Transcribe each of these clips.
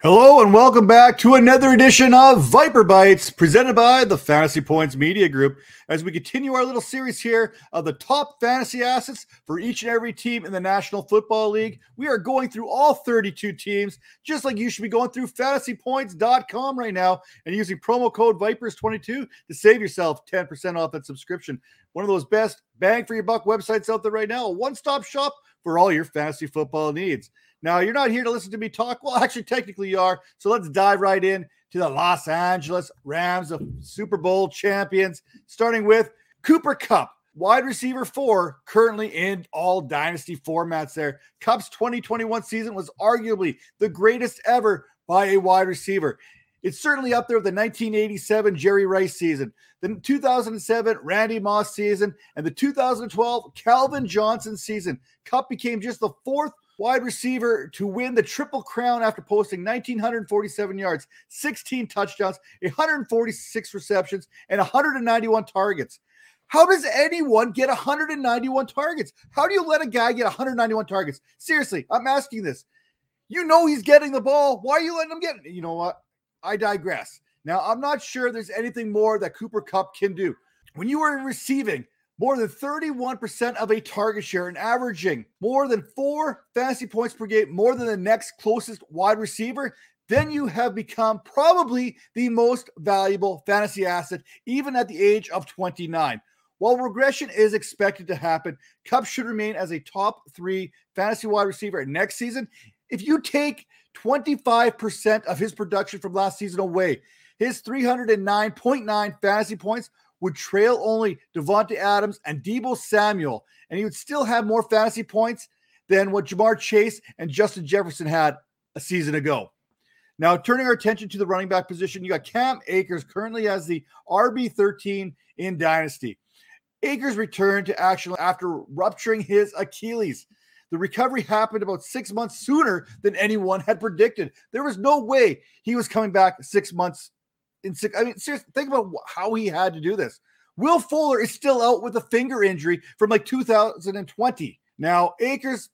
Hello and welcome back to another edition of Viper Bites presented by the Fantasy Points Media Group as we continue our little series here of the top fantasy assets for each and every team in the National Football League. We are going through all 32 teams just like you should be going through fantasypoints.com right now and using promo code Vipers22 to save yourself 10% off that subscription. One of those best bang for your buck websites out there right now, a one-stop shop for all your fantasy football needs. Now, you're not here to listen to me talk. Well, actually, technically, you are. So let's dive right in to the Los Angeles Rams, the Super Bowl champions, starting with Cooper Kupp, wide receiver four, currently in all dynasty formats there. Kupp's 2021 season was arguably the greatest ever by a wide receiver. It's certainly up there with the 1987 Jerry Rice season, the 2007 Randy Moss season, and the 2012 Calvin Johnson season. Kupp became just the fourth wide receiver to win the Triple Crown after posting 1,947 yards, 16 touchdowns, 146 receptions, and 191 targets. How does anyone get 191 targets? How do you let a guy get 191 targets? Seriously, I'm asking this. You know he's getting the ball. Why are you letting him get it? You know what? I digress. Now, I'm not sure there's anything more that Cooper Kupp can do. When you are receiving more than 31% of a target share and averaging more than four fantasy points per game, more than the next closest wide receiver, then you have become probably the most valuable fantasy asset, even at the age of 29. While regression is expected to happen, Kupp should remain as a top three fantasy wide receiver next season. If you take 25% of his production from last season away, his 309.9 fantasy points would trail only Davante Adams and Deebo Samuel, and he would still have more fantasy points than what Ja'Marr Chase and Justin Jefferson had a season ago. Now, turning our attention to the running back position, you got Cam Akers currently as the RB13 in Dynasty. Akers returned to action after rupturing his Achilles. The recovery happened about six months sooner than anyone had predicted. There was no way he was coming back six months in six. I mean, seriously, think about how he had to do this. Will Fuller is still out with a finger injury from like 2020. Now, Akers,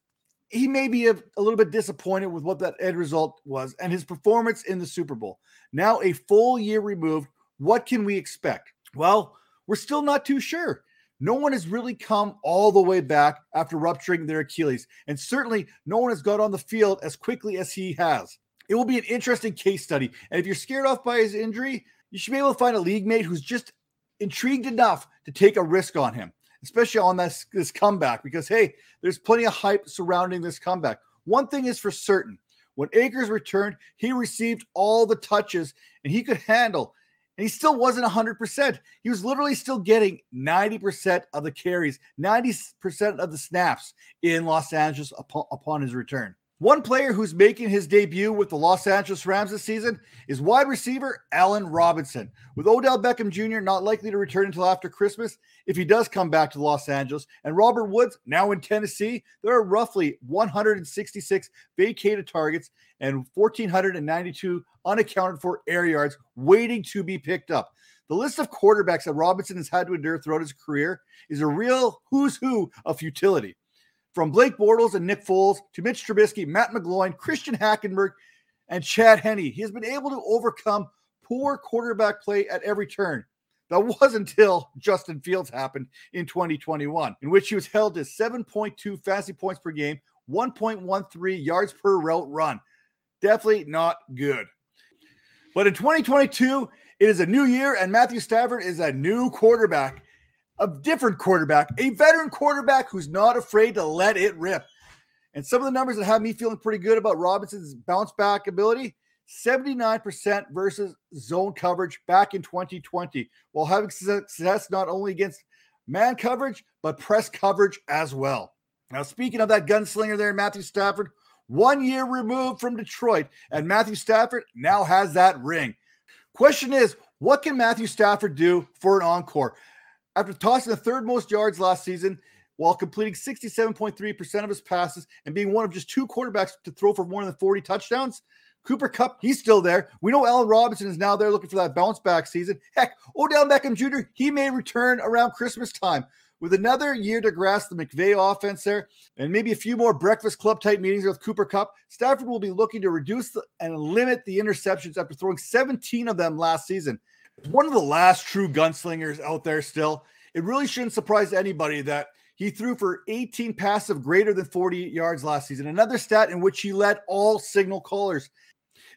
he may be a, a, little bit disappointed with what that end result was and his performance in the Super Bowl. Now, a full year removed, what can we expect? Well, we're still not too sure. No one has really come all the way back after rupturing their Achilles, and certainly no one has got on the field as quickly as he has it will be an interesting case study. And if you're scared off by his injury, you should be able to find a league mate who's just intrigued enough to take a risk on him, especially on this, this comeback, because hey, there's plenty of hype surrounding this comeback. One thing is for certain when Akers returned, he received all the touches and he could handle, and he still wasn't 100%. He was literally still getting 90% of the carries, 90% of the snaps in Los Angeles upon, upon his return. One player who's making his debut with the Los Angeles Rams this season is wide receiver Allen Robinson. With Odell Beckham Jr. not likely to return until after Christmas, if he does come back to Los Angeles, and Robert Woods now in Tennessee, there are roughly 166 vacated targets and 1,492 unaccounted for air yards waiting to be picked up. The list of quarterbacks that Robinson has had to endure throughout his career is a real who's who of futility. From Blake Bortles and Nick Foles to Mitch Trubisky, Matt McGloin, Christian Hackenberg, and Chad Henne, he has been able to overcome poor quarterback play at every turn. That was until Justin Fields happened in 2021, in which he was held to 7.2 fantasy points per game, 1.13 yards per route run. Definitely not good. But in 2022, it is a new year, and Matthew Stafford is a new quarterback a different quarterback, a veteran quarterback who's not afraid to let it rip. And some of the numbers that have me feeling pretty good about Robinson's bounce back ability 79% versus zone coverage back in 2020, while having success not only against man coverage, but press coverage as well. Now, speaking of that gunslinger there, Matthew Stafford, one year removed from Detroit, and Matthew Stafford now has that ring. Question is, what can Matthew Stafford do for an encore? After tossing the third most yards last season while completing 67.3% of his passes and being one of just two quarterbacks to throw for more than 40 touchdowns, Cooper Kupp, he's still there. We know Allen Robinson is now there looking for that bounce back season. Heck, Odell Beckham Jr., he may return around Christmas time With another year to grasp the McVay offense there, and maybe a few more breakfast club type meetings with Cooper Kupp, Stafford will be looking to reduce the, and limit the interceptions after throwing 17 of them last season. One of the last true gunslingers out there still. It really shouldn't surprise anybody that he threw for 18 passes of greater than 40 yards last season, another stat in which he led all signal callers.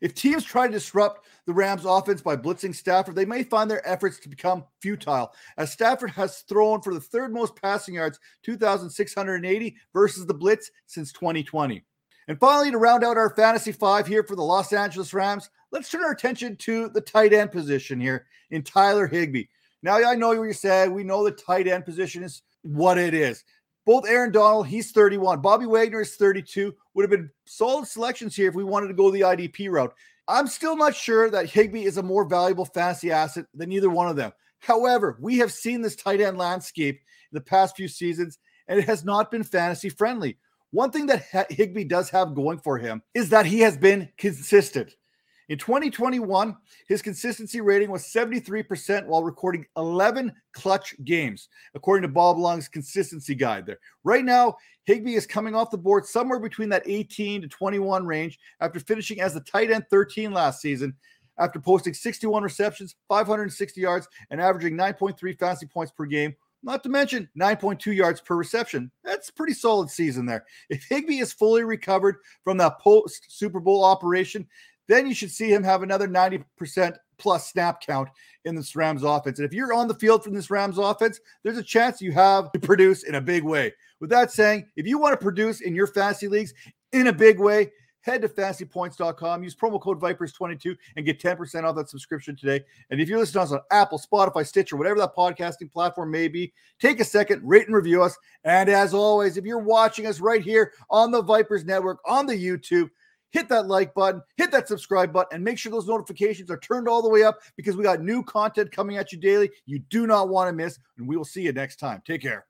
If teams try to disrupt the Rams offense by blitzing Stafford, they may find their efforts to become futile, as Stafford has thrown for the third most passing yards, 2,680 versus the blitz since 2020. And finally, to round out our fantasy five here for the Los Angeles Rams, let's turn our attention to the tight end position here in Tyler Higbee. Now, I know what you said. We know the tight end position is what it is. Both Aaron Donald, he's 31. Bobby Wagner is 32. Would have been solid selections here if we wanted to go the IDP route. I'm still not sure that Higbee is a more valuable fantasy asset than either one of them. However, we have seen this tight end landscape in the past few seasons, and it has not been fantasy friendly. One thing that Higbee does have going for him is that he has been consistent. In 2021, his consistency rating was 73% while recording 11 clutch games, according to Bob Long's consistency guide there. Right now, Higbee is coming off the board somewhere between that 18 to 21 range after finishing as the tight end 13 last season, after posting 61 receptions, 560 yards, and averaging 9.3 fantasy points per game. Not to mention 9.2 yards per reception. That's pretty solid season there. If Higbee is fully recovered from that post Super Bowl operation, then you should see him have another 90% plus snap count in this Rams offense. And if you're on the field from this Rams offense, there's a chance you have to produce in a big way. With that saying, if you want to produce in your fantasy leagues in a big way, head to fantasypoints.com, use promo code Vipers22 and get 10% off that subscription today. And if you're listening to us on Apple, Spotify, Stitcher, whatever that podcasting platform may be, take a second, rate and review us. And as always, if you're watching us right here on the Vipers Network, on the YouTube, hit that like button, hit that subscribe button, and make sure those notifications are turned all the way up because we got new content coming at you daily. You do not want to miss, and we will see you next time. Take care.